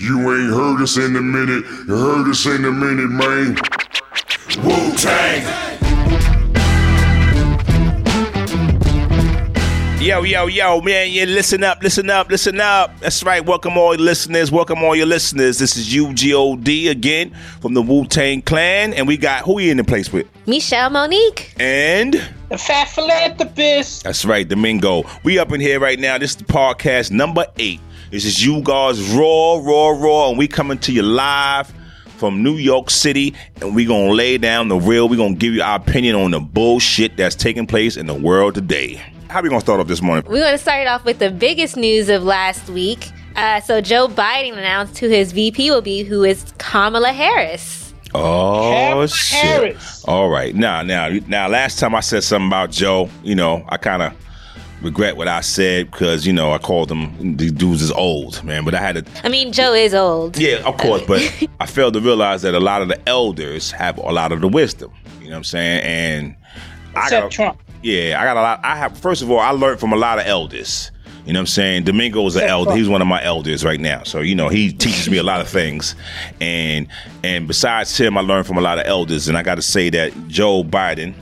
You ain't heard us in a minute. You heard us in a minute, man. Wu Tang. Yo, yo, yo, man, yeah, listen up, listen up, listen up. That's right. Welcome all your listeners. Welcome all your listeners. This is UGOD again from the Wu Tang Clan. And we got who you in the place with? Michelle Monique. And The fat philanthropist. that's right, Domingo. We up in here right now. This is the podcast number eight. This is you guys raw, raw, raw, and we coming to you live from New York City, and we gonna lay down the real. We gonna give you our opinion on the bullshit that's taking place in the world today. How we gonna start off this morning? We're going to start it off with the biggest news of last week. Uh, so Joe Biden announced who his VP will be, who is Kamala Harris. Oh Kamala shit! Harris. All right, now, now, now. Last time I said something about Joe, you know, I kind of regret what I said because you know I called them these dudes is old, man. But I had to, I mean, Joe is old. yeah, of course. But I failed to realize that a lot of the elders have a lot of the wisdom. You know what I'm saying? And I Except got, Trump. yeah, I got a lot. I have first of all, I learned from a lot of elders. You know what I'm saying? Domingo is an Except elder. Trump. He's one of my elders right now. So you know he teaches me a lot of things. And and besides him, I learned from a lot of elders. And I got to say that Joe Biden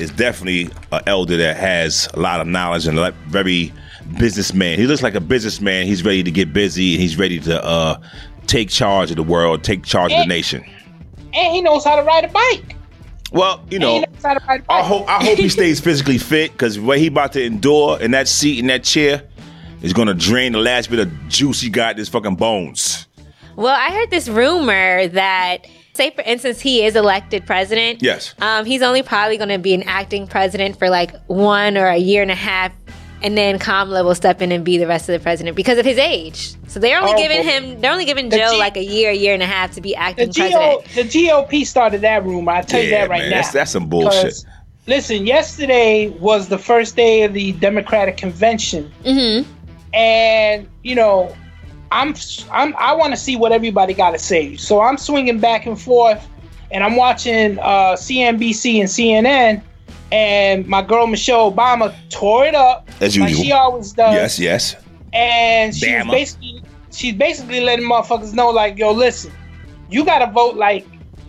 is definitely an elder that has a lot of knowledge and a very businessman. He looks like a businessman. He's ready to get busy and he's ready to uh, take charge of the world, take charge of the nation. And he knows how to ride a bike. Well, you know. he knows how to ride a I bike. hope I hope he stays physically fit because what he about to endure in that seat in that chair is gonna drain the last bit of juice he got in his fucking bones. Well, I heard this rumor that, say for instance, he is elected president. Yes. Um, he's only probably going to be an acting president for like one or a year and a half, and then Kamala will step in and be the rest of the president because of his age. So they're only Oh, giving well, him, they're only giving the Joe G- like a year, a year and a half to be the, acting GO, president. the GOP started that rumor. I tell you that right man, now. that's- that's some bullshit. Listen, yesterday was the first day of the Democratic convention, Mm-hmm. and you know, I'm I'm I want to see what everybody got to say. So I'm swinging back and forth, and I'm watching uh, CNBC and CNN, and my girl Michelle Obama tore it up As like usual. she always does. yes, yes. and she's basically she's basically letting motherfuckers know like yo listen you gotta vote like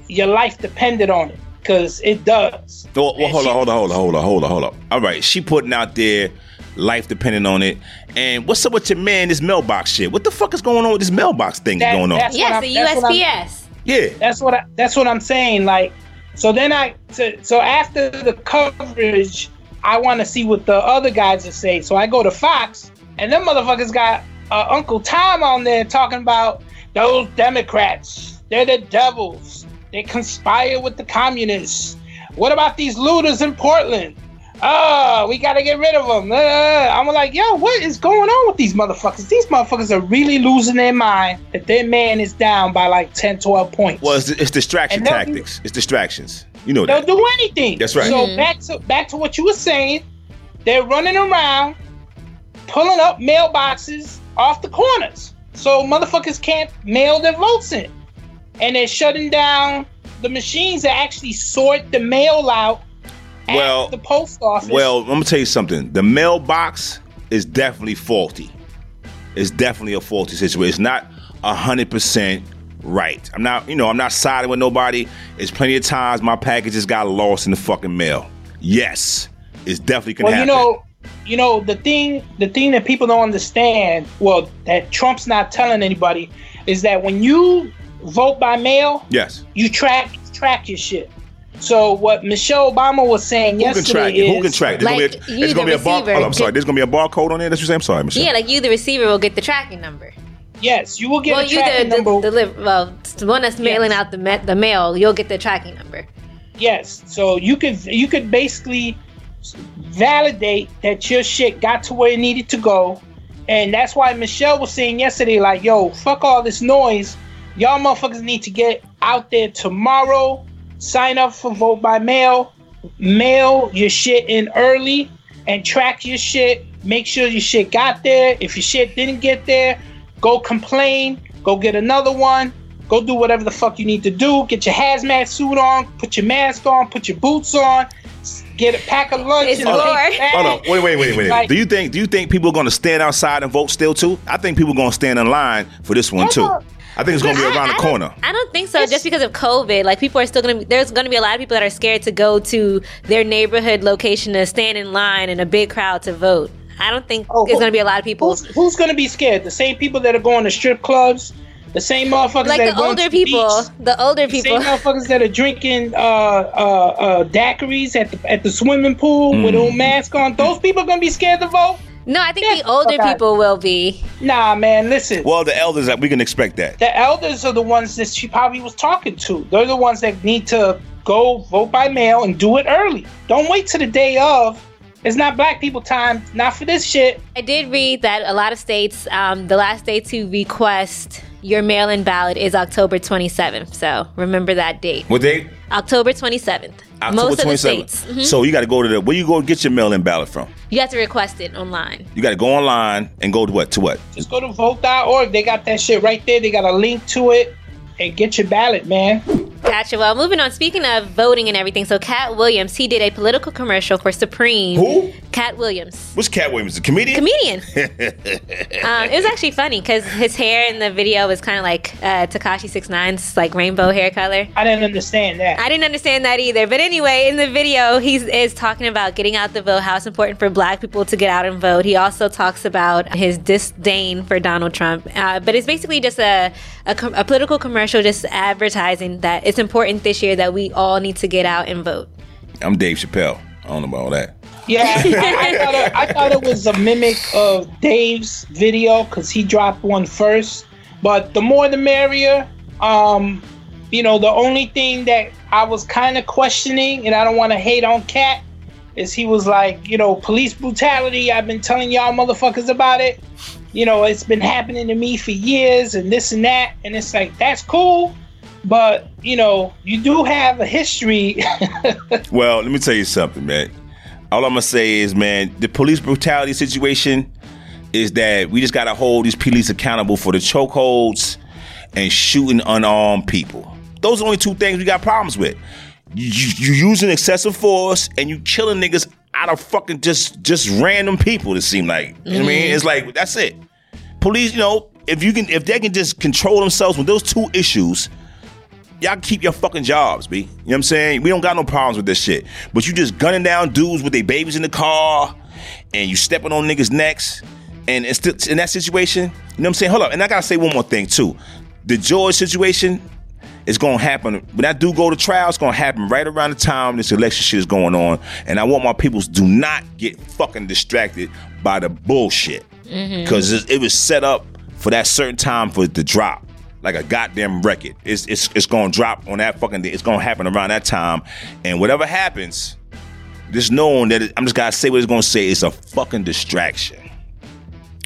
your life depended on it because it does Well, well hold she- on, hold on, hold on, hold on, hold on, hold on. All right, she putting out there life depending on it. And what's up with your man? This mailbox shit. What the fuck is going on with this mailbox thing That- going on? that's- Yes, the I'm- that's what I'm- USPS. yeah. that's what I, that's what i'm saying like so then i so, so after the coverage i want to see what the other guys are saying so i go to fox and them motherfuckers got uh, uncle tom on there talking about those democrats they're the devils they conspire with the communists what about these looters in portland oh we gotta get rid of them Uh, i'm like yo what is going on with these motherfuckers these motherfuckers are really losing their mind that their man is down by like 10 12 points Well, it's, it's distraction And they'll do- tactics. It's distractions. You know that They'll that. do anything. That's right. So Mhm. back to back to what you were saying. They're running around, pulling up mailboxes off the corners, so motherfuckers can't mail their votes in, and they're shutting down the machines that actually sort the mail out at Well- the post office. Well, I'm gonna tell you something. The mailbox is definitely faulty. It's definitely a faulty situation. It's not hundred percent right. I'm not, you know, I'm not siding with nobody. It's plenty of times my packages got lost in the fucking mail. Yes, it's definitely can well, happen. you know, you know the thing. The thing that people don't understand, well, that Trump's not telling anybody, is that when you vote by mail, yes. you track track your shit. So what Michelle Obama was saying Who can yesterday track it? is Who can track it? There's Like, gonna be a, you, there's gonna be a bar. Oh, I'm sorry. There's gonna be a barcode on there. That's what you're saying. I'm sorry, Michelle. Yeah, like you, the receiver, will get the tracking number. yes, you will get well, a tracking the, the, number. deliver, well, the one that's mailing Yes. out the ma- the mail, you'll get the tracking number. yes, so you could you could basically validate that your shit got to where it needed to go, and that's why Michelle was saying yesterday, like, yo, fuck all this noise. Y'all motherfuckers need to get out there tomorrow. Sign up for vote by mail. Mail your shit in early and track your shit. Make sure your shit got there. If your shit didn't get there, go complain. Go get another one. Go do whatever the fuck you need to do. Get your hazmat suit on. Put your mask on. Put your boots on. Get a pack of lunch. It's in a war. Hold on, wait, wait, wait, wait. Like- do you think do you think people are gonna stand outside and vote still too? I think people are gonna stand in line for this one too. I I think it's gonna be around I the corner. I don't think so. Just because of COVID, like people are still gonna. Be, there's gonna be a lot of people that are scared to go to their neighborhood location to stand in line in a big crowd to vote. I don't think Oh, there's gonna be a lot of people. Who's, who's gonna be scared? The same people that are going to strip clubs, the same motherfuckers Like that the are older to the people, beach, the older the people. same motherfuckers that are drinking uh, uh, uh, daiquiris at the at the swimming pool with Mm. no mask on. Those people are gonna be scared to vote. No, I think Get the the older fuck people will be. Nah, man. Listen, Well, the elders, we can expect that. the elders are the ones that she probably was talking to. They're the ones that need to go vote by mail and do it early. Don't wait till the day of. It's not black people time. Not for this shit. I did read that a lot of states, um, the last day to request your mail-in ballot is October 27th. So remember that date, What date? October 27th. October Most of the 27th. states, Mhm. So you got to go to the where you go get your mail-in ballot from. you have to request it online. You got to go online and go to what to what? Just go to vote.org. They got that shit right there. They got a link to it. And get your ballot, man. Gotcha. Well, moving on. Speaking of voting and everything, so Katt Williams, he did a political commercial for Supreme. Who? Katt Williams. What's Katt Williams? The comedian? Comedian. um, it was actually funny because his hair in the video was kind of like uh, Tekashi 69's like rainbow hair color. I didn't understand that. I didn't understand that either. But anyway, in the video, he is talking about getting out the vote, how it's important for black people to get out and vote. He also talks about his disdain for Donald Trump. Uh, but it's basically just a, a, com- a political commercial just advertising that it's important this year that we all need to get out and vote. I'm Dave Chappelle. I don't know about all that. Yeah, I, I, thought it, I thought it was a mimic of Dave's video because he dropped one first. But the more the merrier. Um, you know, the only thing that I was kind of questioning, and I don't want to hate on Katt, is he was like, you know, police brutality. I've been telling y'all motherfuckers about it. You know, it's been happening to me for years, and this and that. And it's like that's cool, but you know, you do have a history. Well, let me tell you something, man. All I'm gonna say is, man, the police brutality situation is that we just gotta hold these police accountable for the chokeholds and shooting unarmed people. Those are the only two things we got problems with. You, you using excessive force and you killing niggas out of fucking just just random people. It seem like. You know what I mean, mm-hmm. it's like that's it. Police, you know, if you can, if they can just control themselves with those two issues, y'all keep your fucking jobs, B. You know what I'm saying? We don't got no problems with this shit. But you just gunning down dudes with their babies in the car and you stepping on niggas' necks. And in that situation, you know what I'm saying? Hold up. And I gotta say one more thing too. The George situation is gonna happen when I do go to trial, it's gonna happen right around the time this election shit is going on. And I want my peoples do not get fucking distracted by the bullshit. Mm-hmm. Cause it, it was set up for that certain time for it to drop like a goddamn record. It's it's it's gonna drop on that fucking day. It's gonna happen around that time, and whatever happens, just knowing that it, I'm just gotta say what it's gonna say. It's a fucking distraction,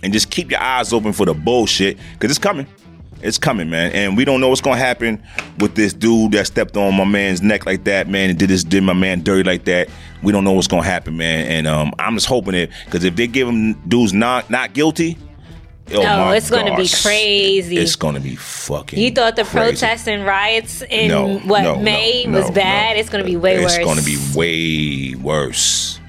and just keep your eyes open for the bullshit because it's coming. It's coming, man, and we don't know what's gonna happen with this dude that stepped on my man's neck like that, man, and did this, did my man dirty like that. We don't know what's gonna happen, man, and um, I'm just hoping it because if they give him dudes not not guilty, oh, my it's gonna be crazy. It's gonna be fucking. You thought the crazy. protests and riots in No, what no, May no, was no, bad? no. It's going to be way it's worse. It's going to be way worse,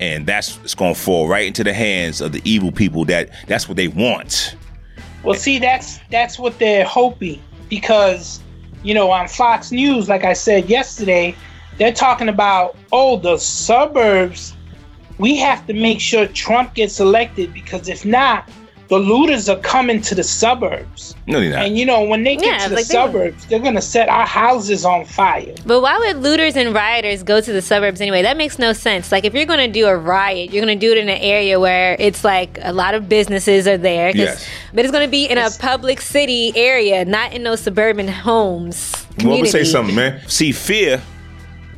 and that's it's going to fall right into the hands of the evil people. That that's what they want. Well, see, that's that's what they're hoping because, you know, on Fox News, like I said yesterday, they're talking about oh, the suburbs. We have to make sure Trump gets elected because if not, the looters are coming to the suburbs. No, they're not. And you know, when they get Yeah, to the like suburbs, they're gonna set our houses on fire. But why would looters and rioters go to the suburbs anyway? That makes no sense. Like, if you're going to do a riot, you're going to do it in an area where it's like a lot of businesses are there. Yes. But it's going to be in Yes. a public city area, not in those suburban homes. Well, I'm gonna say something, man. See, fear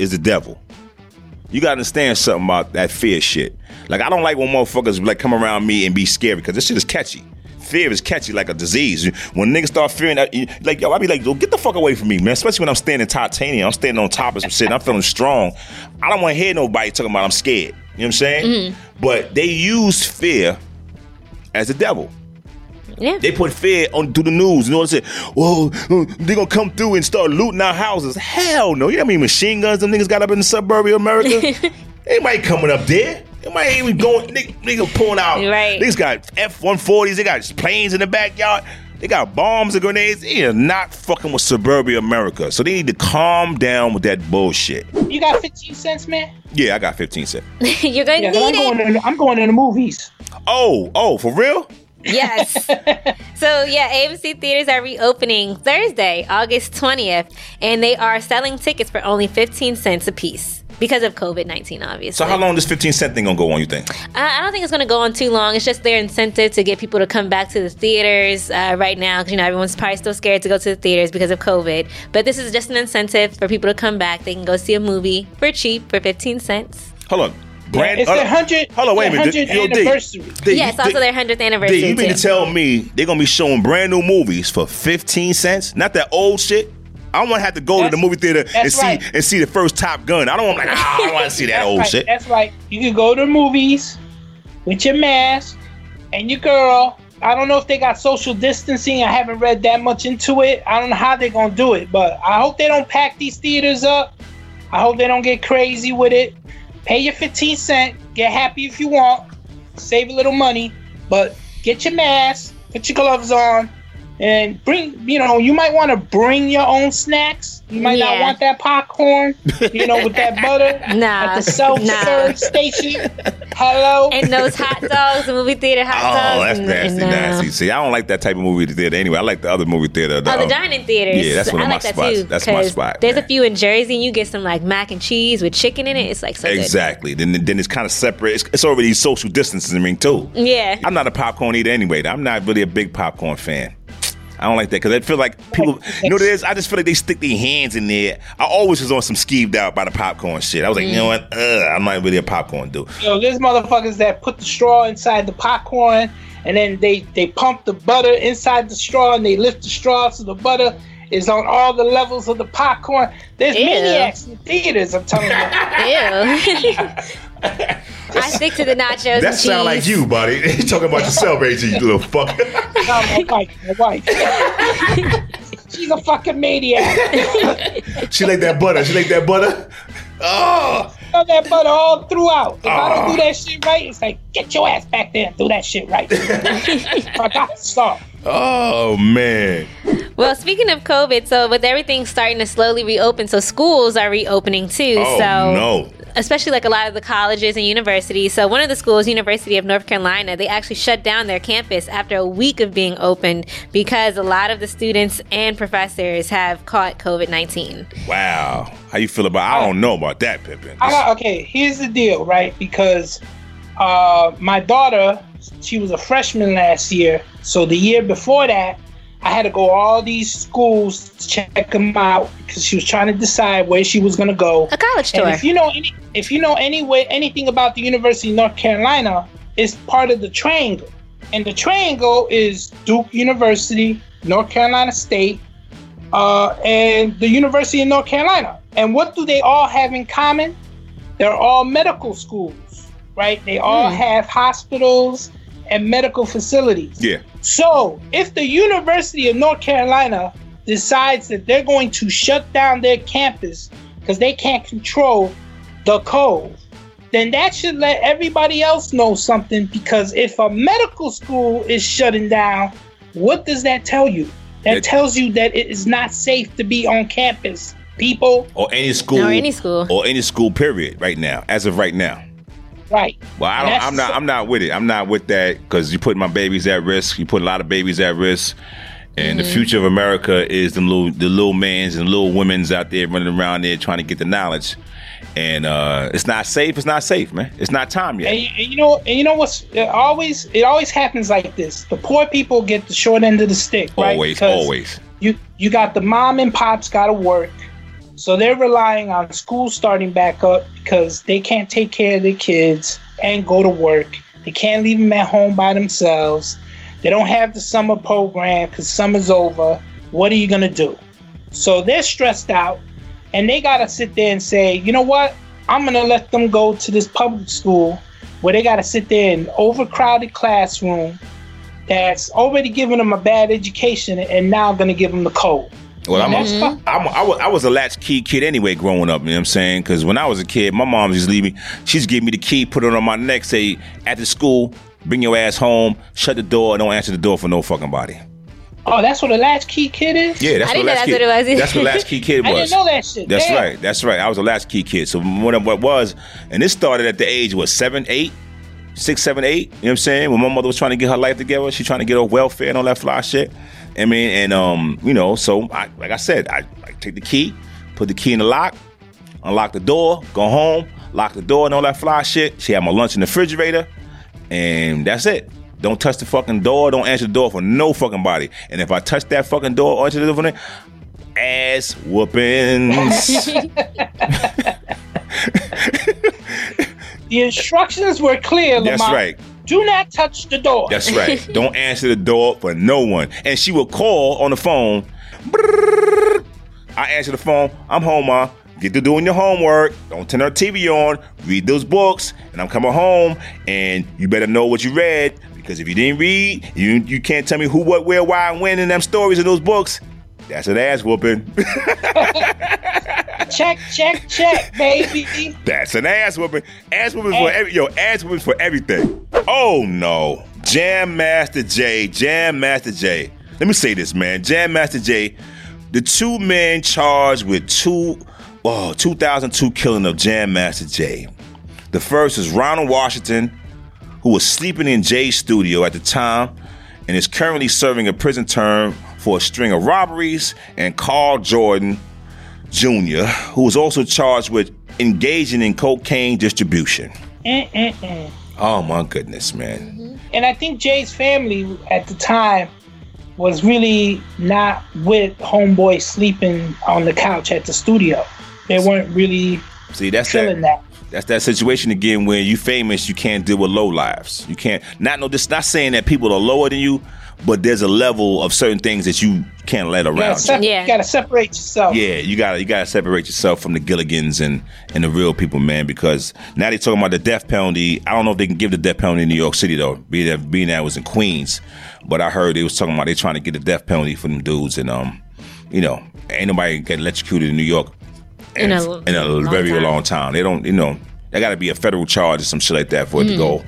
is the devil. You gotta understand something about that fear shit. Like, I don't like when motherfuckers like come around me and be scary because this shit is catchy. Fear is catchy like a disease. When niggas start fearing like yo, I be like, yo, get the fuck away from me, man. Especially when I'm standing titanium, I'm standing on top of some shit, and I'm feeling strong. I don't want to hear nobody talking about I'm scared. You know what I'm saying? Mm-hmm. But they use fear as the devil. Yeah. They put fear on through the news. You know what I'm saying? Whoa, uh, they're gonna come through and start looting our houses. Hell no. You know how many machine guns them niggas got up in the suburb of America? Anybody coming up there? Anybody even going, nigga, nigga pulling out. Right. Niggas got F-140s, they got planes in the backyard. They got bombs and grenades. They are not fucking with suburbia America. So they need to calm down with that bullshit. You got 15 cents, man? Yeah, I got 15 cents. You're gonna Yeah, 'cause I'm need going, it. to, I'm going to the movies. Oh, oh, for real? Yes. so yeah, AMC theaters are reopening Thursday, August 20th, and they are selling tickets for only 15 cents a piece because of COVID 19, obviously. So how long this 15 cent thing gonna go on, you think? I I don't think it's going to go on too long. It's just their incentive to get people to come back to the theaters uh, right now because you know everyone's probably still scared to go to the theaters because of COVID. But this is just an incentive for people to come back. They can go see a movie for cheap for 15 cents. Hold on. Brand, it's hold their on. 100 Hold on, wait a their minute. 100th Yo, D, anniversary. D, yes, D, also their 100th anniversary. D, you mean too. to tell me they're gonna be showing brand new movies for 15 cents? Not that old shit. I don't want to have to go to the movie theater and that's see right. and see the first Top Gun. I don't want like ah, I don't want to see that old right, shit. That's right. You can go to the movies with your mask and your girl. I don't know if they got social distancing. I haven't read that much into it. I don't know how they're gonna do it, but I hope they don't pack these theaters up. I hope they don't get crazy with it. Pay your 15 cent. Get happy if you want. Save a little money, but get your mask, put your gloves on, and bring. You know, you might want to bring your own snacks. You might not want that popcorn. You know, with that butter Nah, at the self-serve nah. station. Hello. And those hot dogs, the movie theater hot Oh, dogs. Oh that's n- nasty, no. nasty. See, I don't like that type of movie theater anyway. I like the other movie theater. Oh, the um, dining theaters. yeah, that's one of I my like that too. That's my 'cause spot, There's man. a few in Jersey, and you get some like mac and cheese with chicken in it. It's like so good. Exactly. Then then it's kind of separate. It's, it's already social distancing too. Yeah. I'm not a popcorn eater anyway. I'm not really a big popcorn fan. I don't like that because I feel like people, you know what it is? I just feel like they stick their hands in there. I always was on some skeeved out by the popcorn shit. I was like, you know mm. what? Ugh, I'm not really a popcorn dude. Yo, there's motherfuckers that put the straw inside the popcorn, and then they they pump the butter inside the straw, and they lift the straw so the butter is on all the levels of the popcorn. There's Ew. maniacs in theaters. I'm telling you. Ew. I stick to the nachos. That and sound like you, buddy. you talking about yourself, AG, you little fucker. No, my wife, my wife. She's a fucking maniac. she like that butter. She like that butter. Oh, Got that butter all throughout. If I don't do ah. that shit right, it's like get your ass back there and do that shit right. I got to stop. Oh man. Well, speaking of COVID, so with everything starting to slowly reopen, so schools are reopening too. Oh so no. especially like a lot of the colleges and universities. So one of the schools, University of North Carolina, they actually shut down their campus after a week of being opened because a lot of the students and professors have caught COVID nineteen. Wow. How you feel about? I don't know about that, Pippin. I got, okay, here's the deal, right? Because uh, my daughter, she was a freshman last year. So the year before that, I had to go all these schools to check them out because she was trying to decide where she was going to go. A college tour. And if you know any, if you know any way, anything about the University of North Carolina, it's part of the Triangle, and the Triangle is Duke University, North Carolina State, uh, and the University of North Carolina. And what do they all have in common? They're all medical schools, right? They all Hmm. have hospitals and medical facilities. Yeah. So, if the University of North Carolina decides that they're going to shut down their campus because they can't control the code, then that should let everybody else know something. Because if a medical school is shutting down, what does that tell you? That It- tells you that it is not safe to be on campus, people. Or any school. Or any school. Or any school. Period. Right now, as of right now. Right. Well, I don't, I'm not. I'm not with it. I'm not with that because you put my babies at risk. You put a lot of babies at risk, and Mm-hmm. the future of America is the little, the little mans and little women's out there running around there trying to get the knowledge. And uh, it's not safe. It's not safe, man. It's not time yet. And, you- and you know, and you know what's it always it always happens like this. The poor people get the short end of the stick, right? always, Because always. You you got the mom and pops got to work, so they're relying on school starting back up because they can't take care of their kids and go to work. They can't leave them at home by themselves. They don't have the summer program because summer's over. What are you gonna do? So they're stressed out, and they gotta sit there and say, you know what? I'm gonna let them go to this public school where they gotta sit there in an overcrowded classroom that's already giving them a bad education and now gonna give them the code. Well, I'm, That's a, fine. I'm a, I, was, I was a latchkey kid anyway growing up, you know what I'm saying? Because when I was a kid, my mom used to leave me, she'd give me the key, put it on my neck, say, after school, bring your ass home, shut the door, don't answer the door for no fucking body. Oh, that's what a latchkey kid is. Yeah, that's I what didn't know latchkey. that's what it was. That's what latchkey kid I was. didn't know that shit. That's Damn. right. That's right. I was a latchkey kid. So what what was, and this started at the age was seven, eight, six, seven, eight. You know what I'm saying? When my mother was trying to get her life together, she trying to get her welfare and all that fly shit. I mean, and um, you know, so I, like I said, I, I take the key, put the key in the lock, unlock the door, go home, lock the door and all that fly shit. She had my lunch in the refrigerator, and that's it. Don't touch the fucking door. Don't answer the door for no fucking body. And if I touch that fucking door or answer the door for that, ass whoopings. The instructions were clear. That's right. Do not touch the door. That's right. Don't answer the door for no one. And she will call on the phone. I answer the phone. I'm home, ma. Get to doing your homework. Don't turn our TV on. Read those books. And I'm coming home. And you better know what you read. Because if you didn't read, you you can't tell me who, what, where, why, and when in them stories in those books. That's an ass whooping. check, check, check, baby. That's an ass whooping. Ass whooping for every yo. Ass whooping for everything. Oh no, Jam Master Jay, Jam Master Jay. Let me say this, man. Jam Master Jay, the two men charged with two, oh, 2002 killing of Jam Master Jay. The first is Ronald Washington, who was sleeping in Jay's studio at the time and is currently serving a prison term for a string of robberies, and Karl Jordan Jr., who was also charged with engaging in cocaine distribution. Mm-mm-mm. Oh my goodness, man. Mm-hmm. And I think Jay's family at the time was really not with homeboy sleeping on the couch at the studio. They weren't really See, that's feeling that. that. That's that situation again where you famous, you can't deal with low lives. You can't not no this not saying that people are lower than you, but there's a level of certain things that you can't let You around gotta, you. sep- Yeah. you gotta separate yourself. Yeah, you gotta you gotta separate yourself from the Gilligans and and the real people, man. Because now they talking about the death penalty. I don't know if they can give the death penalty in New York City though. Being that being that it was in Queens, but I heard they was talking about they trying to get the death penalty for them dudes, and um, you know, ain't nobody get electrocuted in New York In a in a long very time. long time. They don't, you know, they got to be a federal charge or some shit like that for it to go.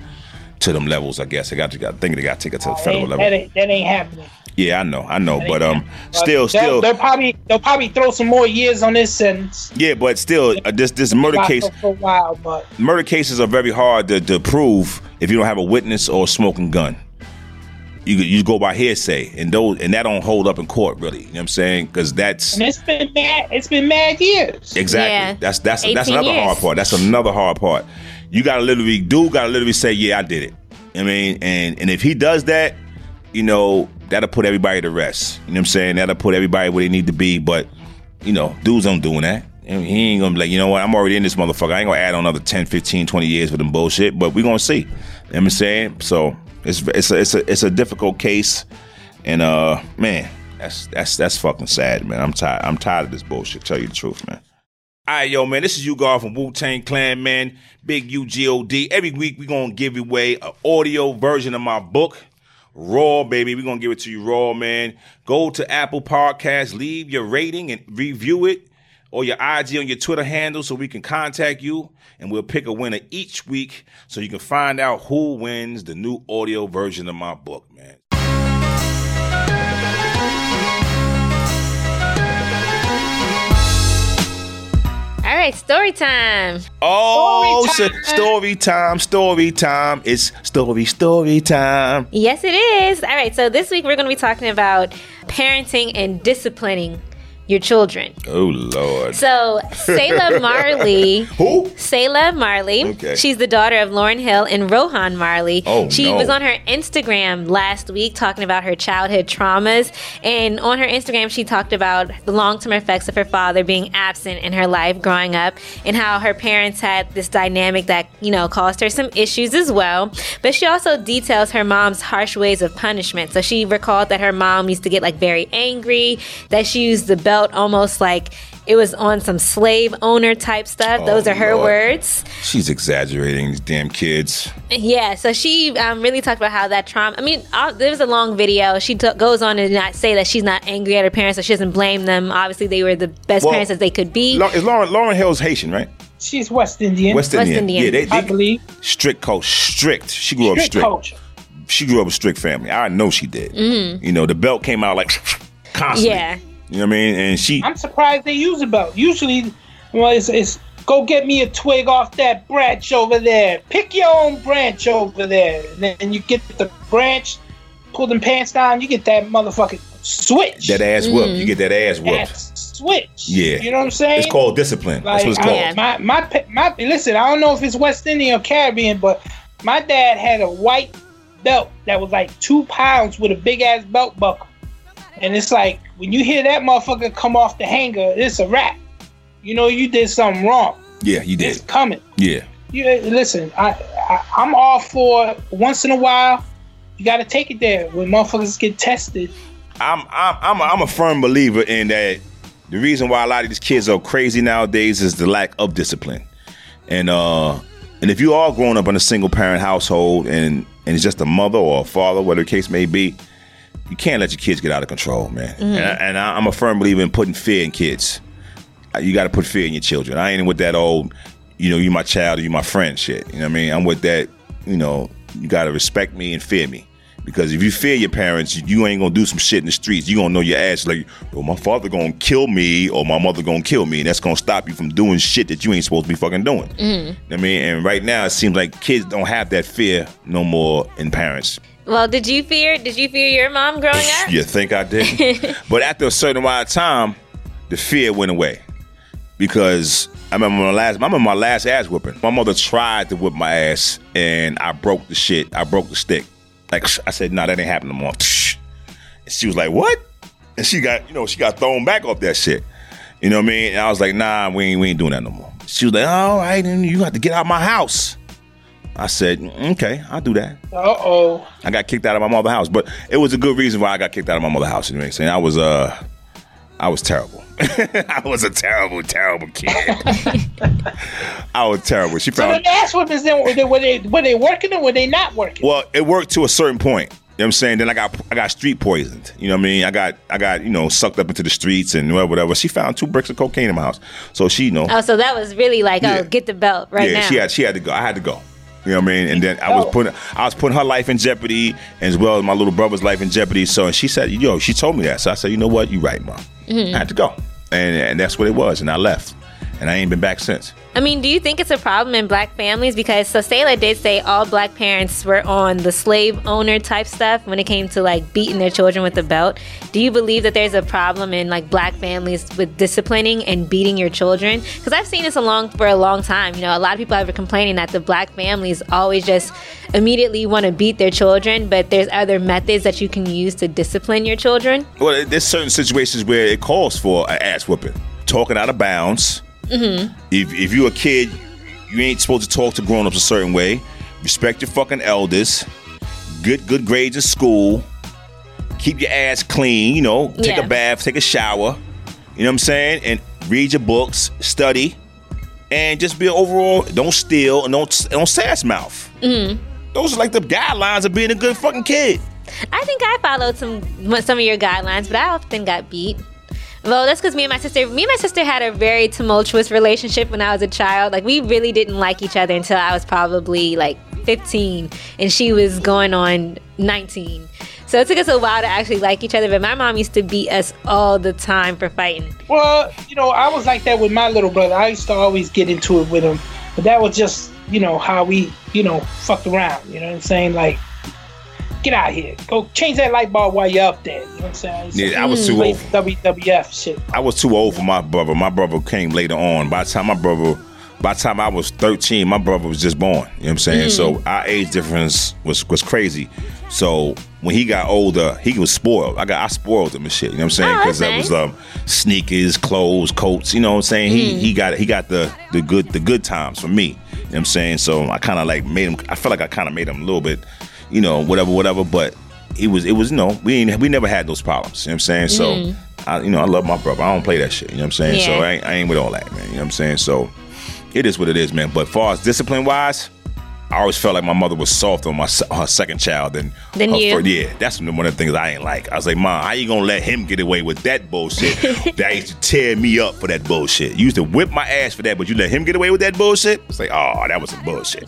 To them levels. I guess they got to. I think they got to take it to the federal ain't, level. that, ain't, that ain't happening. Yeah, I know, I know, but um, happening. But still, they'll, still, they'll probably they'll probably throw some more years on this sentence. yeah, but still, uh, this this murder case. for a while, but murder cases are very hard to, to prove if you don't have a witness or a smoking gun. You you go by hearsay, and those and that don't hold up in court, really. You know what I'm saying? Because that's and it's been mad. It's been mad years. exactly Yeah. that's that's that's another years. hard part. That's another hard part. You gotta literally dude gotta literally say, yeah, I did it. I mean, and and if he does that, you know, that'll put everybody to rest. You know what I'm saying? That'll put everybody where they need to be. But you know, dudes don't doing that. And he ain't gonna be like, you know what, I'm already in this motherfucker. I ain't gonna add on another 10, 15, 20 years for them bullshit, but we gonna see. You know what I'm saying? So it's it's a it's a it's a difficult case. And uh man, that's that's that's fucking sad, man. I'm tired. I'm tired of this bullshit, tell you the truth, man. All right, yo, man, this is U-God from Wu Tang Clan, man. Big UGOD. Every week we gonna give away an audio version of my book. Raw, baby. We're gonna give it to you raw, man. Go to Apple Podcasts, leave your rating and review it, or your IG on your Twitter handle so we can contact you and we'll pick a winner each week so you can find out who wins the new audio version of my book, man. All right, story time. Oh, Story so- time. story time, story time. It's story, story time. Yes, it is. All right, so this week we're going to be talking about parenting and disciplining your children. Oh, Lord. So, Sayla Marley. Who? Selah Marley. Okay. She's the daughter of Lauryn Hill and Rohan Marley. Oh, she no. was on her Instagram last week talking about her childhood traumas. And on her Instagram, she talked about the long term effects of her father being absent in her life growing up and how her parents had this dynamic that, you know, caused her some issues as well. But she also details her mom's harsh ways of punishment. So she recalled that her mom used to get like very angry, that she used the belt almost like it was on some slave owner type stuff. Oh, Those are her Lord. words. She's exaggerating, these damn kids. Yeah, so she um, really talked about how that trauma. I mean, uh, there was a long video. She t- goes on to not say that she's not angry at her parents, so she doesn't blame them. Obviously, they were the best Well, parents that they could be. Lau- Is Lauryn, Lauryn Hill's Haitian, right? She's West Indian. West West Indian. Indian. Yeah, they, I believe. strict coach, strict. She grew up Strict strict. culture. she grew up a strict family. I know she did. You know, the belt came out like constantly. Yeah. You know what I mean? And she I'm surprised they use a belt. Usually, well, it's, it's go get me a twig off that branch over there. Pick your own branch over there. And then you get the branch, pull them pants down, you get that motherfucking switch. that ass whoop. You get that ass whoop. Ass switch. Yeah. You know what I'm saying? It's called discipline. That's what it's called. I, my, my my listen, I don't know if it's West Indian or Caribbean, but my dad had a white belt that was like two pounds with a big ass belt buckle. And it's like when you hear that motherfucker come off the hanger, it's a wrap. You know you did something wrong. Yeah, you did. It's coming. Yeah. You listen, I, I I'm all for once in a while. You got to take it there when motherfuckers get tested. I'm I'm I'm a, I'm a firm believer in that. The reason why a lot of these kids are crazy nowadays is the lack of discipline, and uh, and if you are growing up in a single parent household and and it's just a mother or a father, whatever the case may be, you can't let your kids get out of control, man. Mm-hmm. And, I, and I, I'm a firm believer in putting fear in kids. You got to put fear in your children. I ain't with that old, you know, you my child or you my friend shit. You know what I mean? I'm with that. You know, you got to respect me and fear me. Because if you fear your parents, you- ain't gonna do some shit in the streets. You gonna know your ass like, well, my father gonna kill me or my mother gonna kill me, and that's gonna stop you from doing shit that you ain't supposed to be fucking doing. Mm-hmm. I mean, and right now it seems like kids don't have that fear no more in parents. Well, did you fear? Did you fear your mom growing up? You think I did? but after a certain amount of time, the fear went away because I remember my last. I remember my last ass whipping. My mother tried to whip my ass, and I broke the shit. I broke the stick. Like I said, nah, that ain't happening no more. And she was like, "What?" And she got, you know, she got thrown back off that shit. You know what I mean? And I was like, "Nah, we ain't, we ain't doing that no more." She was like, "All right, then you got to get out of my house." I said, "Okay, I'll do that." Uh oh. I got kicked out of my mother's house, but it was a good reason why I got kicked out of my mother's house. You know what I'm saying? I was uh, I was terrible. I was a terrible, terrible kid. I was terrible. She So found the ass whippings then were they, were they were they working or were they not working? well, it worked to a certain point. You know what I'm saying? Then I got I got street poisoned. You know what I mean? I got I got you know sucked up into the streets and whatever. whatever. She found two bricks of cocaine in my house, so she you know Oh, so that was really like, Yeah. oh, get the belt right yeah, now. she had she had to go. I had to go. You know what I mean? And then I was Oh. putting I was putting her life in jeopardy as well as my little brother's life in jeopardy. So and she said, yo, she told me that. So I said, you know what? You right, mom. Mm-hmm. I had to go. And and that's what it was. And I left. And I ain't been back since. I mean, do you think it's a problem in black families? Because so Selah did say all black parents were on the slave owner type stuff when it came to like beating their children with the belt. Do you believe that there's a problem in like black families with disciplining and beating your children? Because I've seen this along for a long time. You know, a lot of people have been complaining that the black families always just immediately want to beat their children, but there's other methods that you can use to discipline your children. Well, there's certain situations where it calls for an ass whooping. Talking out of bounds. Mm-hmm. If if you're a kid, you ain't supposed to talk to grown ups a certain way. Respect your fucking elders. Good good grades in school. Keep your ass clean. You know, take Yeah. a bath, take a shower. You know what I'm saying? And read your books, study, and just be overall. Don't steal and don't don't sass mouth. Mm-hmm. Those are like the guidelines of being a good fucking kid. I think I followed some some of your guidelines, but I often got beat. Well, that's because me and my sister, me and my sister had a very tumultuous relationship when I was a child. Like we really didn't like each other until I was probably like 15, and she was going on 19. So it took us a while to actually like each other. But my mom used to beat us all the time for fighting. Well, you know, I was like that with my little brother. I used to always get into it with him, but that was just, you know, how we, you know, fucked around. You know what I'm saying? Like, get out here, go change that light bulb while you're up there. You know what I'm saying? So, Yeah, I was too old. for WWF shit. I was too old for my brother. My brother came later on. By the time my brother, by the time I was 13, my brother was just born. You know what I'm saying? So our age difference was was crazy. So when he got older, he was spoiled. I got I spoiled him and shit. You know what I'm saying? Oh, Because that's that was um, sneakers, clothes, coats. You know what I'm saying? He he got he got the the good the good times for me. You know what I'm saying? So I kind of like made him. I feel like I kind of made him a little bit, you know, whatever, whatever. But it was it was you know we ain't, we never had those problems. You know what I'm saying? So mm. I you know I love my brother. I don't play that shit. You know what I'm saying? So I ain't, I ain't with all that, man. You know what I'm saying? So it is what it is, man. But far as discipline wise. I always felt like my mother was soft on my se- her second child than Than her you. first- yeah, that's one of the things I ain't like. I was like, Mom, how you gonna let him get away with that bullshit? that used to tear me up for that bullshit. You used to whip my ass for that, but you let him get away with that bullshit? It's like, oh, that was some bullshit.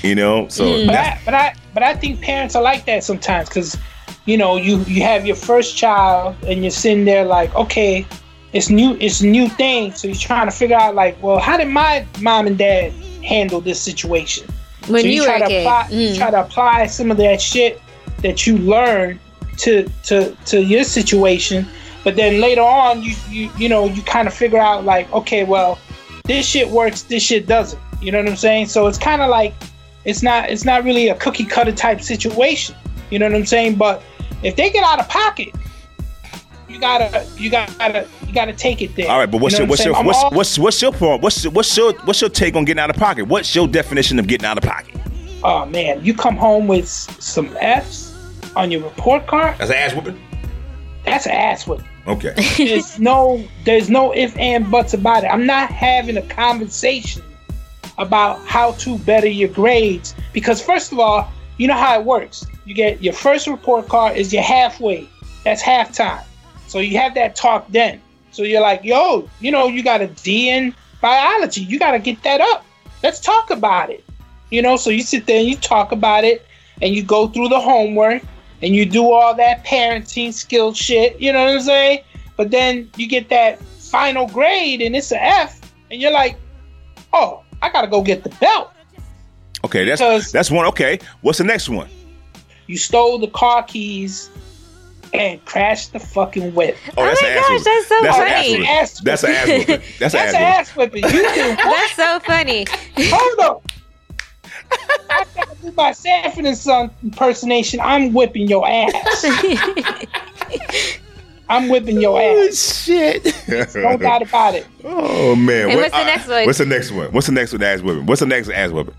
you know? So mm. But I, but I, but I think parents are like that sometimes because, you know, you you have your first child and you're sitting there like, okay, it's new, it's a new thing. So you're trying to figure out like, well, how did my mom and dad handle this situation? When so you, try were to apply, you Mm. try to apply some of that shit that you learned to to to your situation, but then later on, you you you know you kind of figure out like, okay, well, this shit works, this shit doesn't. You know what I'm saying? So it's kind of like it's not it's not really a cookie cutter type situation. You know what I'm saying? But if they get out of pocket, you gotta you gotta you gotta take it there. All right, but what's You know your what what's your what's all- what's what's your point? What's what's your what's your take on getting out of pocket? What's your definition of getting out of pocket? oh man, you come home with some F's on your report card. That's an ass whooping. That's an ass whip. Okay. there's no there's no if and buts about it. I'm not having a conversation about how to better your grades because first of all, you know how it works. You get your first report card is your halfway. That's halftime. So you have that talk then. So you're like, yo, you know, you got a D in biology. You got to get that up. Let's talk about it. You know, so you sit there and you talk about it and you go through the homework and you do all that parenting skill shit. You know what I'm saying? But then you get that final grade and it's an F, and you're like, oh, I gotta go get the belt. Okay, that's that's one. Okay, what's the next one? You stole the car keys and crashed the fucking whip. Oh that's oh my an gosh, whooping. that's so that's An funny. ass. That's an ass whooping. That's an That's ass an ass whipping. You do. That's so funny. Hold on. I gotta do my Sanford and Son impersonation. I'm whipping your ass. I'm whipping your ass. Oh, ass. shit. No doubt about it. Oh man. And what's the next one? What's the next one? What's the next one? Ass whipping. What's the next ass whipping?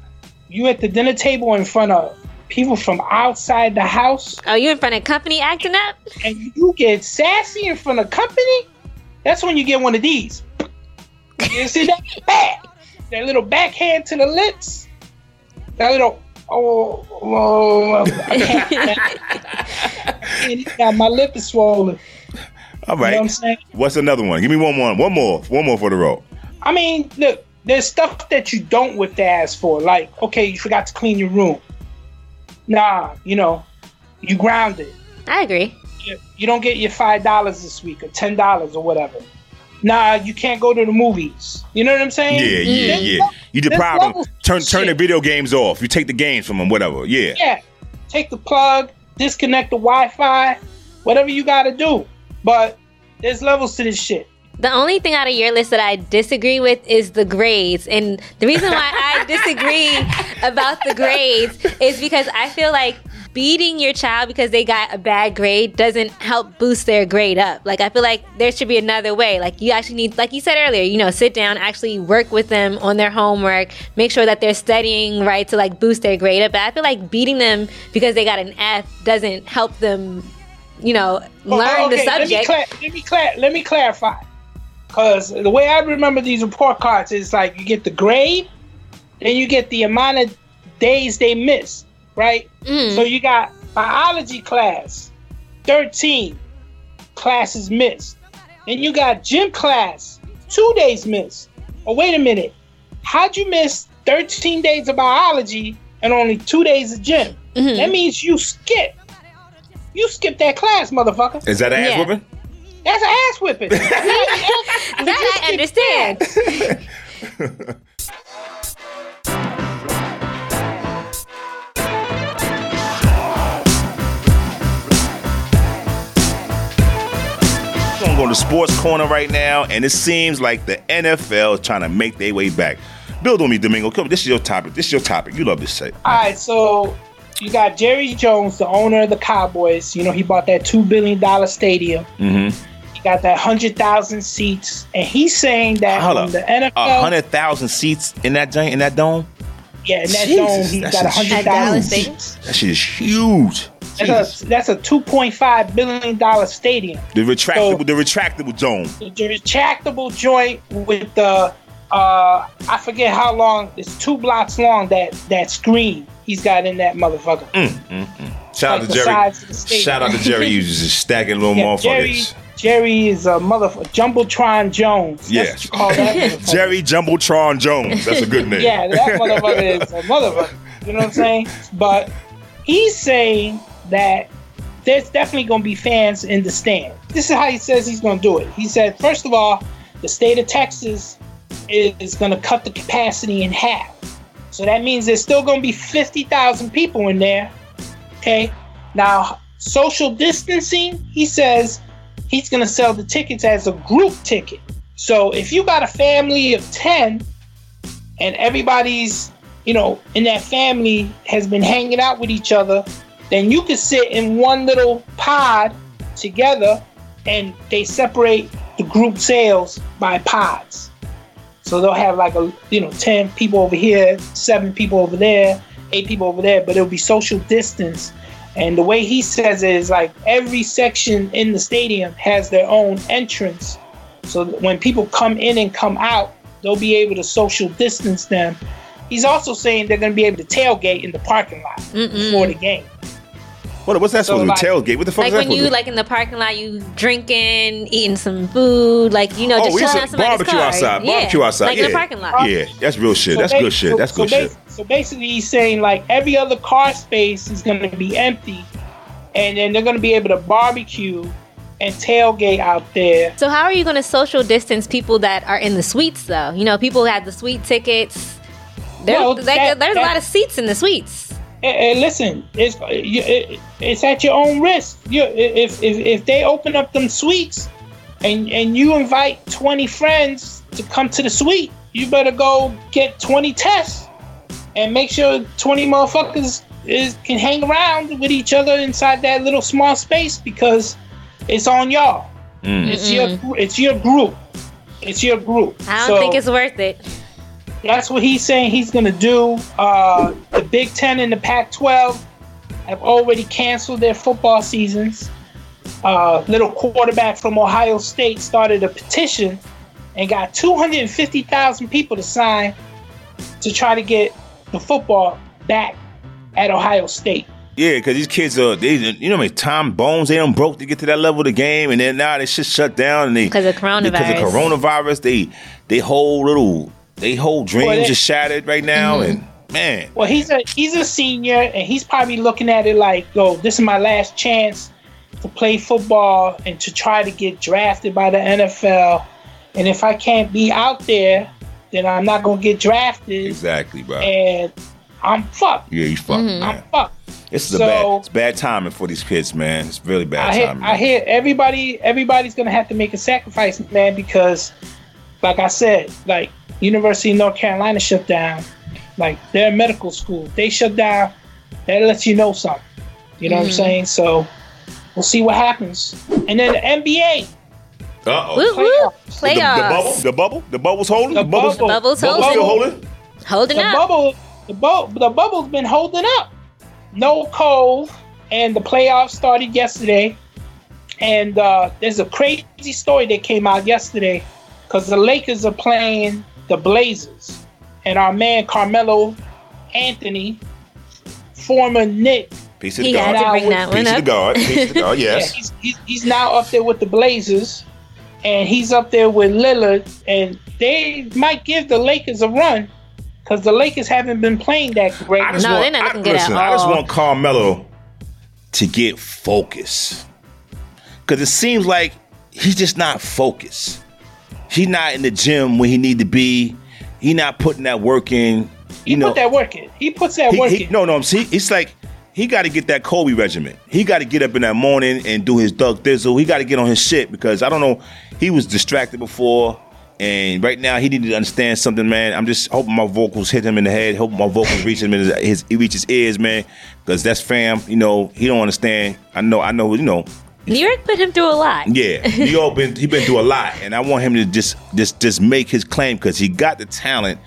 You at the dinner table in front of people from outside the house, oh, you in front of company acting up? and you get sassy in front of company. That's when you get one of these. You see that? Back. That little backhand to the lips. That little. Oh, oh I can't. And now my lip is swollen. All right. You know what I'm saying? What's another one? Give me one more. One more. One more for the road. I mean, look, there's stuff that you don't whip the ass for. Like, okay, you forgot to clean your room. Nah, you know, you grounded. I agree. You, you don't get your five dollars this week or ten dollars or whatever. Nah, you can't go to the movies. You know what I'm saying? Yeah, yeah, There's yeah. level- You deprive them. Turn turn the video games off. You take the games from them. Whatever. Yeah. Yeah, take the plug, disconnect the Wi-Fi, whatever you got to do. But there's levels to this shit. The only thing out of your list that I disagree with is the grades. And the reason why I disagree about the grades is because I feel like beating your child because they got a bad grade doesn't help boost their grade up. Like I feel like there should be another way. Like you actually need like you said earlier, you know, sit down, actually work with them on their homework, make sure that they're studying right to like boost their grade up. But I feel like beating them because they got an F doesn't help them, you know, oh, learn Oh, the okay, Let me, subject. cla- let me, cla- let me clarify. Because the way I remember these report cards is like you get the grade, then you get the amount of days they missed, right? Mm. So you got biology class, 13 classes missed. Then you got gym class, two days missed. Oh, wait a minute. How'd you miss 13 days of biology and only two days of gym? Mhm. That means you skip. You skip that class, motherfucker. Is that an ass Yeah. Whipping? That's an ass whipping. that I understand. We're gonna to sports corner right now, and it seems like the NFL is trying to make their way back. Build on me, Domingo. Come, on, this is your topic. This is your topic. You love this shit. All right, so you got Jerry Jones, the owner of the Cowboys. You know, he bought that $2 billion stadium. Mm-hmm. He got that 100,000 seats. And he's saying that Hold when up. the NFL, hundred thousand seats in that giant in that dome. yeah, in that Jesus, dome, he that's got a shit. 100,000 Dallas Stadium? seats. That shit is huge. That's a, that's a $2.5 billion stadium. The retractable, So- the retractable dome. The retractable joint with the, uh, I forget how long, it's two blocks long, that, that screen he's got in that motherfucker. Mm, mm, mm. Shout out Like to the Jerry. size of the stadium. Shout out to Jerry. He was just stacking little Yeah, Jerry, motherfuckers. Jerry is a uh, motherfucker. Jumbotron Jones. That's Yes. what you call that. Jerry Jumbotron Jones. That's a good name. Yeah, that motherfucker is a motherfucker. You know what I'm saying? But he's saying that there's definitely going to be fans in the stand. This is how he says he's going to do it. He said, first of all, the state of Texas is going to cut the capacity in half. So that means there's still going to be 50,000 people in there. Okay. Now, social distancing, he says he's going to sell the tickets as a group ticket. So if you got a family of 10 and everybody's, you know, in that family has been hanging out with each other, then you could sit in one little pod together and they separate the group sales by pods. So they'll have like a you know 10 people over here, seven people over there, eight people over there, but it'll be social distance. And the way he says it is like every section in the stadium has their own entrance. So when people come in and come out, they'll be able to social distance them. He's also saying they're going to be able to tailgate in the parking lot Mm-mm. before the game. What, what's that So, supposed to be? Tailgate? What the fuck Like is that Like when you to like in the parking lot, you drinking, eating some food, like you know, oh, just we used chilling to out somebody's barbecue car. outside. Yeah, Barbecue outside. like yeah. in the parking lot. Yeah, that's real shit. So that's ba- good shit. so- That's so good ba- shit. So basically, he's saying like every other car space is going to be empty, and then they're going to be able to barbecue and tailgate out there. So how are you going to social distance people that are in the suites though? You know, people who have the suite tickets. There, Well, that- there's a lot of seats in the suites. And, and listen, it's it's at your own risk. You, if, if if they open up them suites, and and you invite twenty friends to come to the suite, you better go get twenty tests and make sure twenty motherfuckers is can hang around with each other inside that little small space because it's on y'all. Mm. It's your it's your group. It's your group. I don't So- think it's worth it. that's what he's saying he's going to do. Uh, the Big Ten and the Pac 12 have already canceled their football seasons. Uh, little quarterback from Ohio State started a petition and got 250,000 people to sign to try to get the football back at Ohio State. Yeah, because these kids are they you know how many time bones they done broke to get to that level of the game, and then now they shit shut down and they 'Cause of Because of coronavirus. coronavirus, they they whole little they whole dreams Well, they- just shattered right now, Mm-hmm. and man, Well, he's a he's a senior, and he's probably looking at it like, "Yo, this is my last chance to play football and to try to get drafted by the NFL. And if I can't be out there, then I'm not gonna get drafted, exactly, bro. and I'm fucked. yeah, you fucked, Mm-hmm. man. I'm fucked." This is a bad, it's bad timing for these kids, man. It's really bad I hear, timing. I hear everybody everybody's gonna have to make a sacrifice, man, because like I said, like University of North Carolina shut down, like their medical school, they shut down. That lets you know something. You know what I'm saying? So we'll see what happens. And then the NBA, Uh oh. Woo woo! Playoffs. The, the bubble, the bubble, the bubble's holding. The The, bubbles, bubble. Bubbles bubbles still holding. holding. Holding the up. bubble, the bubble, the bubble's been holding up. No cold, and the playoffs started yesterday. And uh, there's a crazy story that came out yesterday because the Lakers are playing the Blazers, and our man Carmelo Anthony, former Knick, Piece of He the had guard. to bring that Piece one of the up. guard. Piece of the guard. yeah, Yes. he's, he's, he's now up there with the Blazers, and he's up there with Lillard, and they might give the Lakers a run because the Lakers haven't been playing that great. I just No, want, they're not I, looking good at listen, I just want Carmelo to get focused. Because it seems like he's just not focused. He's not in the gym where he need to be. He not putting that work in. He know, put that work in. He puts that he- work he- in. no, no. I'm see, it's like he got to get that Kobe regimen. He got to get up in that morning and do his Doug Thizzle. He got to get on his shit because I don't know. He was distracted before, and right now he needed to understand something, man. I'm just hoping my vocals hit him in the head. Hoping my vocals reach him in his, his he reach his ears, man. Because that's fam. You know, he don't understand. I know. I know. You know. New York put him through a lot. Yeah, New York been he been through a lot, and I want him to just just just make his claim because he got the talent,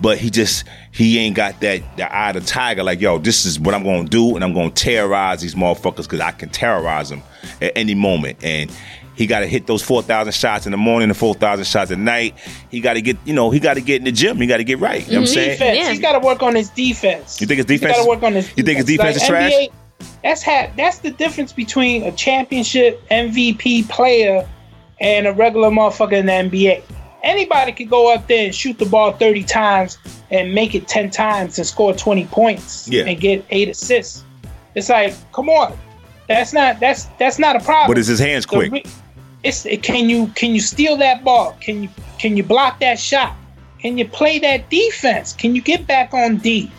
but he just he ain't got that the eye of the tiger. Like yo, this is what I'm gonna do, and I'm gonna terrorize these motherfuckers because I can terrorize them at any moment. And he got to hit those four thousand shots in the morning and four thousand shots at night. He got to get you know he got to get in the gym. He got to get right. You know what I'm mm-hmm. saying? defense. Yeah. He's got to work on his defense. You think his He's defense got is- to work on his. you think his defense is trash? NBA, That's ha- That's the difference between a championship MVP player and a regular motherfucker in the NBA. Anybody could go up there and shoot the ball 30 times and make it 10 times and score 20 points Yeah. and get eight assists. It's like, come on, that's not that's that's not a problem. But is his hands quick? re- it's can you can you steal that ball? Can you can you block that shot? Can you play that defense? Can you get back on D?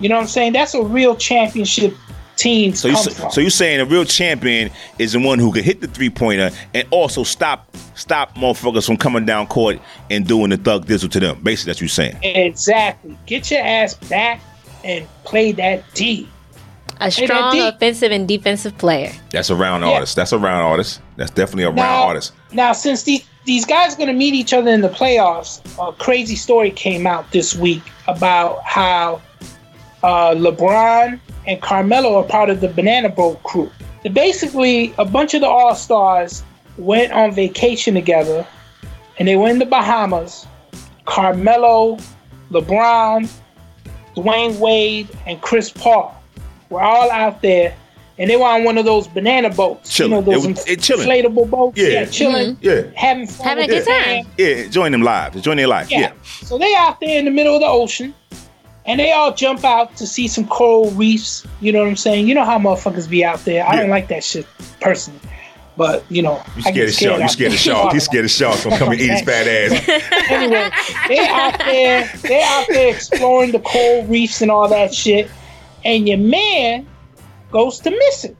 You know what I'm saying? That's a real championship team. So you come so you're saying a real champion is the one who can hit the three pointer and also stop stop motherfuckers from coming down court and doing the thug dizzle to them. Basically, that's what you're saying. exactly. Get your ass back and play that D. A that strong deep. offensive and defensive player. That's a round Yeah. artist. That's a round artist. That's definitely a round Now, artist. now since these these guys are going to meet each other in the playoffs, a crazy story came out this week about how uh, LeBron and Carmelo are part of the Banana Boat crew. Basically, a bunch of the All Stars went on vacation together, and they were in the Bahamas. Carmelo, LeBron, Dwyane Wade, and Chris Paul were all out there, and they were on one of those banana boats. Chilling. You know, those It was- it chilling. inflatable boats. Yeah. Yeah, chilling, mm-hmm. Yeah. having fun. Having a good time. fam. Yeah, join them live. Join their life. Yeah. Yeah. So they out there in the middle of the ocean, and they all jump out to see some coral reefs. You know what I'm saying? You know how motherfuckers be out there. I Yeah. don't like that shit personally, but you know, You scared get of shark. You scared of there. shark. He's scared of sharks. Gonna come and eat his fat ass. anyway, they out there, they out there exploring the coral reefs and all that shit, and your man goes to missing.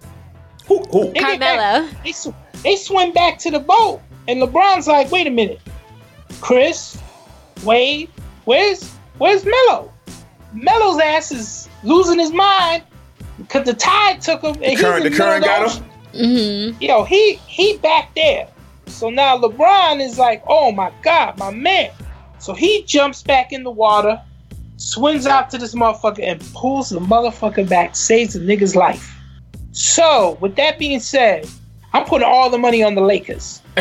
Who, who? They get back- Carmelo. They, sw- they swim back to the boat, and LeBron's like, "Wait a minute, Chris, Wade, where's where's Melo? Melo's ass is losing his mind because the tide took him. And current- he's in the current got him? Ocean. hmm Yo, he he back there. So now LeBron is like, "Oh my God, my man!" So he jumps back in the water, swims out to this motherfucker, and pulls the motherfucker back, saves the nigga's life. So, with that being said, I'm putting all the money on the Lakers.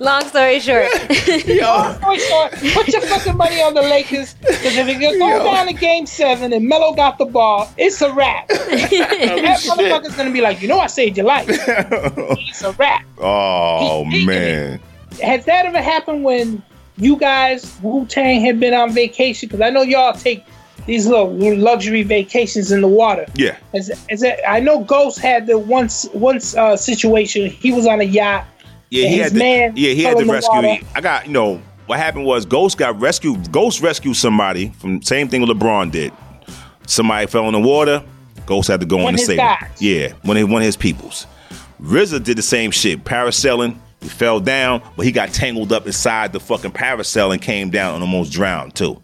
Long story short. Yo. Story short, put your fucking money on the Lakers because if it goes Yo. down to Game Seven and Melo got the ball, it's a wrap. that motherfucker's gonna be like, you know, I saved your life. It's a wrap. oh He- he- man. Has that ever happened when you guys Wu Tang had been on vacation? Because I know y'all take these little luxury vacations in the water. Yeah. Is that, I know Ghost had the once once uh, situation. He was on a yacht. Yeah, he had to, man yeah, he had to the rescue. I got you know what happened was Ghost got rescued. Ghost rescued somebody from same thing LeBron did. Somebody fell in the water. Ghost had to go One in his save him. Yeah, one of one of his peoples. RZA did the same shit. Parasailing. He fell down, but he got tangled up inside the fucking parasail and came down and almost drowned too.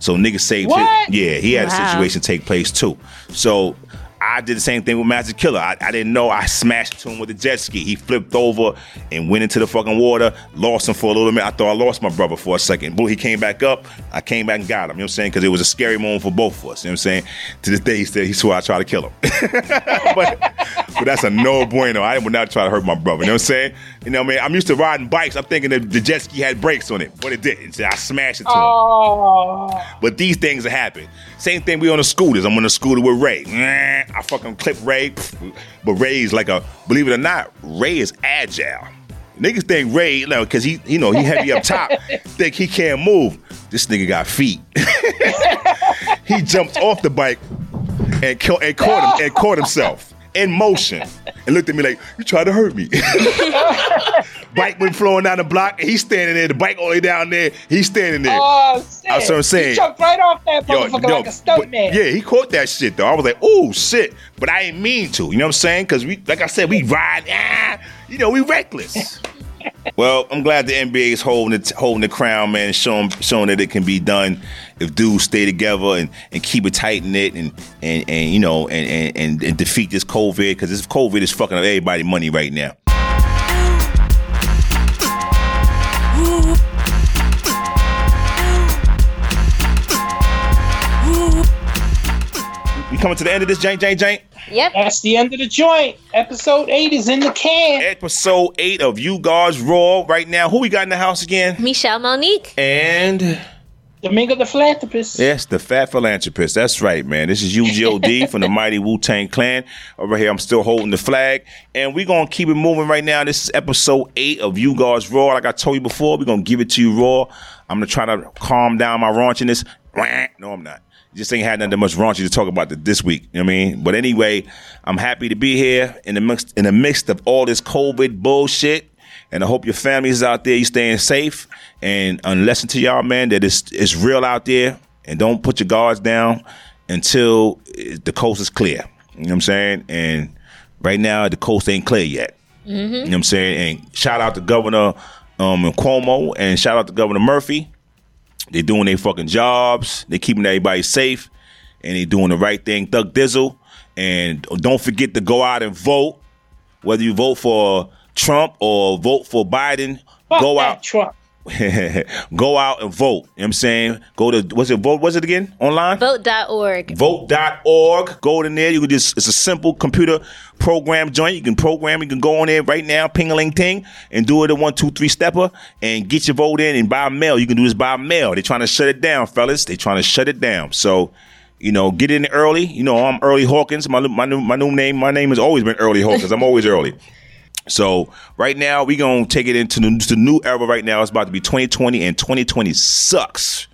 So niggas saved What? it. Yeah, he had a situation take place too. So I did the same thing with Magic Killer. I, I didn't know. I smashed to him with a jet ski. He flipped over and went into the fucking water. Lost him for a little minute. I thought I lost my brother for a second. But he came back up. I came back and got him. You know what I'm saying? Because it was a scary moment for both of us. You know what I'm saying? To this day, he said he swore I tried to kill him. but, but that's a no bueno. I would not try to hurt my brother. You know what I'm saying? You know what I mean? I'm used to riding bikes. I'm thinking that the jet ski had brakes on it, but it didn't. So I smashed it to him. Oh, But these things have happened. Same thing we on the scooters. I'm on the scooter with Ray. I fucking clip Ray. But Ray's like a, believe it or not, Ray is agile. Niggas think Ray, you know, cause he, you know, he heavy up top, think he can't move. This nigga got feet. he jumped off the bike and, and caught him and caught himself in motion and looked at me like, you tried to hurt me. bike went flowing down the block and he's standing there, the bike all the way down there, he's standing there. oh, shit. That's what I'm saying. He jumped right off that Yo, motherfucker yo, like a stunt but- man. Yeah, he caught that shit though. I was like, oh shit, but I ain't mean to. You know what I'm saying? Because we, like I said, we ride. Ah, you know, we reckless. Well, I'm glad the NBA is holding it, holding the crown, man, showing showing that it can be done if dudes stay together and, and keep it tight knit and and and you know and and, and, and defeat this COVID because this COVID is fucking up everybody money right now. We coming to the end of this, Jank, Jank, Jank. Yep. That's the end of the joint. Episode eight is in the can. Episode eight of You Guys Raw right now. Who we got in the house again? Michelle Monique. And Domingo the Philanthropist. yes, the Fat Philanthropist. That's right, man. This is U-God from the mighty Wu Tang Clan. Over here, I'm still holding the flag, and we're gonna keep it moving right now. This is episode eight of You Guys Raw. Like I told you before, we're gonna give it to you raw. I'm gonna try to calm down my raunchiness. No, I'm not. Just ain't had nothing much raunchy to talk about this week. You know what I mean? But anyway, I'm happy to be here in the midst in the midst of all this COVID bullshit. And I hope your families out there, you staying safe. And, and listen to y'all, man, that it's it's real out there. And don't put your guards down until the coast is clear. You know what I'm saying? And right now the coast ain't clear yet. Mm-hmm. You know what I'm saying? And shout out to Governor um, Cuomo and shout out to Governor Murphy. They doing their fucking jobs. They're keeping everybody safe, and they're doing the right thing. Thug Dizzle, and don't forget to go out and vote. Whether you vote for Trump or vote for Biden, Fuck go out. Trump. go out and vote. You know what I'm saying? Go to what's it vote? What's it again? Online? Vote.org. Vote.org. Go in there. You can just it's a simple computer program joint. You can program, you can go on there right now, ping a ling ting, and do it a one, two, three stepper and get your vote in and by mail. You can do this by mail. They're trying to shut it down, fellas. They're trying to shut it down. So you know, get in early. You know, I'm Early Hawkins. My my new my new name. My name has always been Early Hawkins. I'm always early. So right now we gonna take it into the, the new era. Right now it's about to be 2020, and 2020 sucks.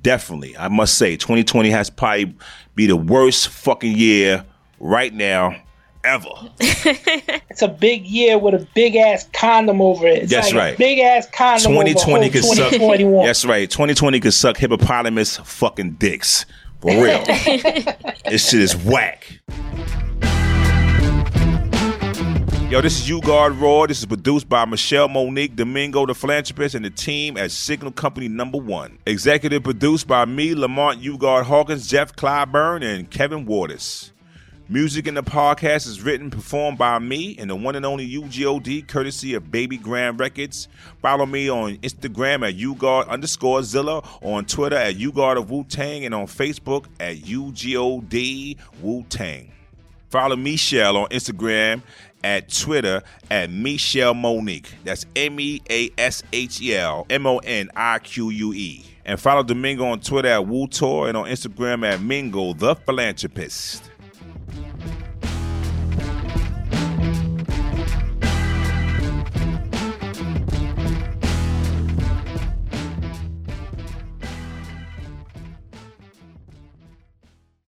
Definitely, I must say, 2020 has probably be the worst fucking year right now ever. It's a big year with a big ass condom over it. It's That's like right. Big ass condom 2020 could suck. 2021. That's right. 2020 could suck hippopotamus fucking dicks for real. this shit is whack. Yo, this is You Guard Raw. This is produced by Michelle Monique Domingo, the philanthropist, and the team at Signal Company Number One. Executive produced by me, Lamont U-God Hawkins, Jeff Clyburn, and Kevin Waters. Music in the podcast is written performed by me and the one and only U-God, courtesy of Baby Grand Records. Follow me on Instagram at UGuard underscore Zilla, on Twitter at UGuard of Wu Tang, and on Facebook at U-God Wu Tang. Follow Michelle on Instagram at Twitter at Michelle Monique. That's M E A S H E L M O N I Q U E. And follow Domingo on Twitter at Wu Tor and on Instagram at Mingo the Philanthropist.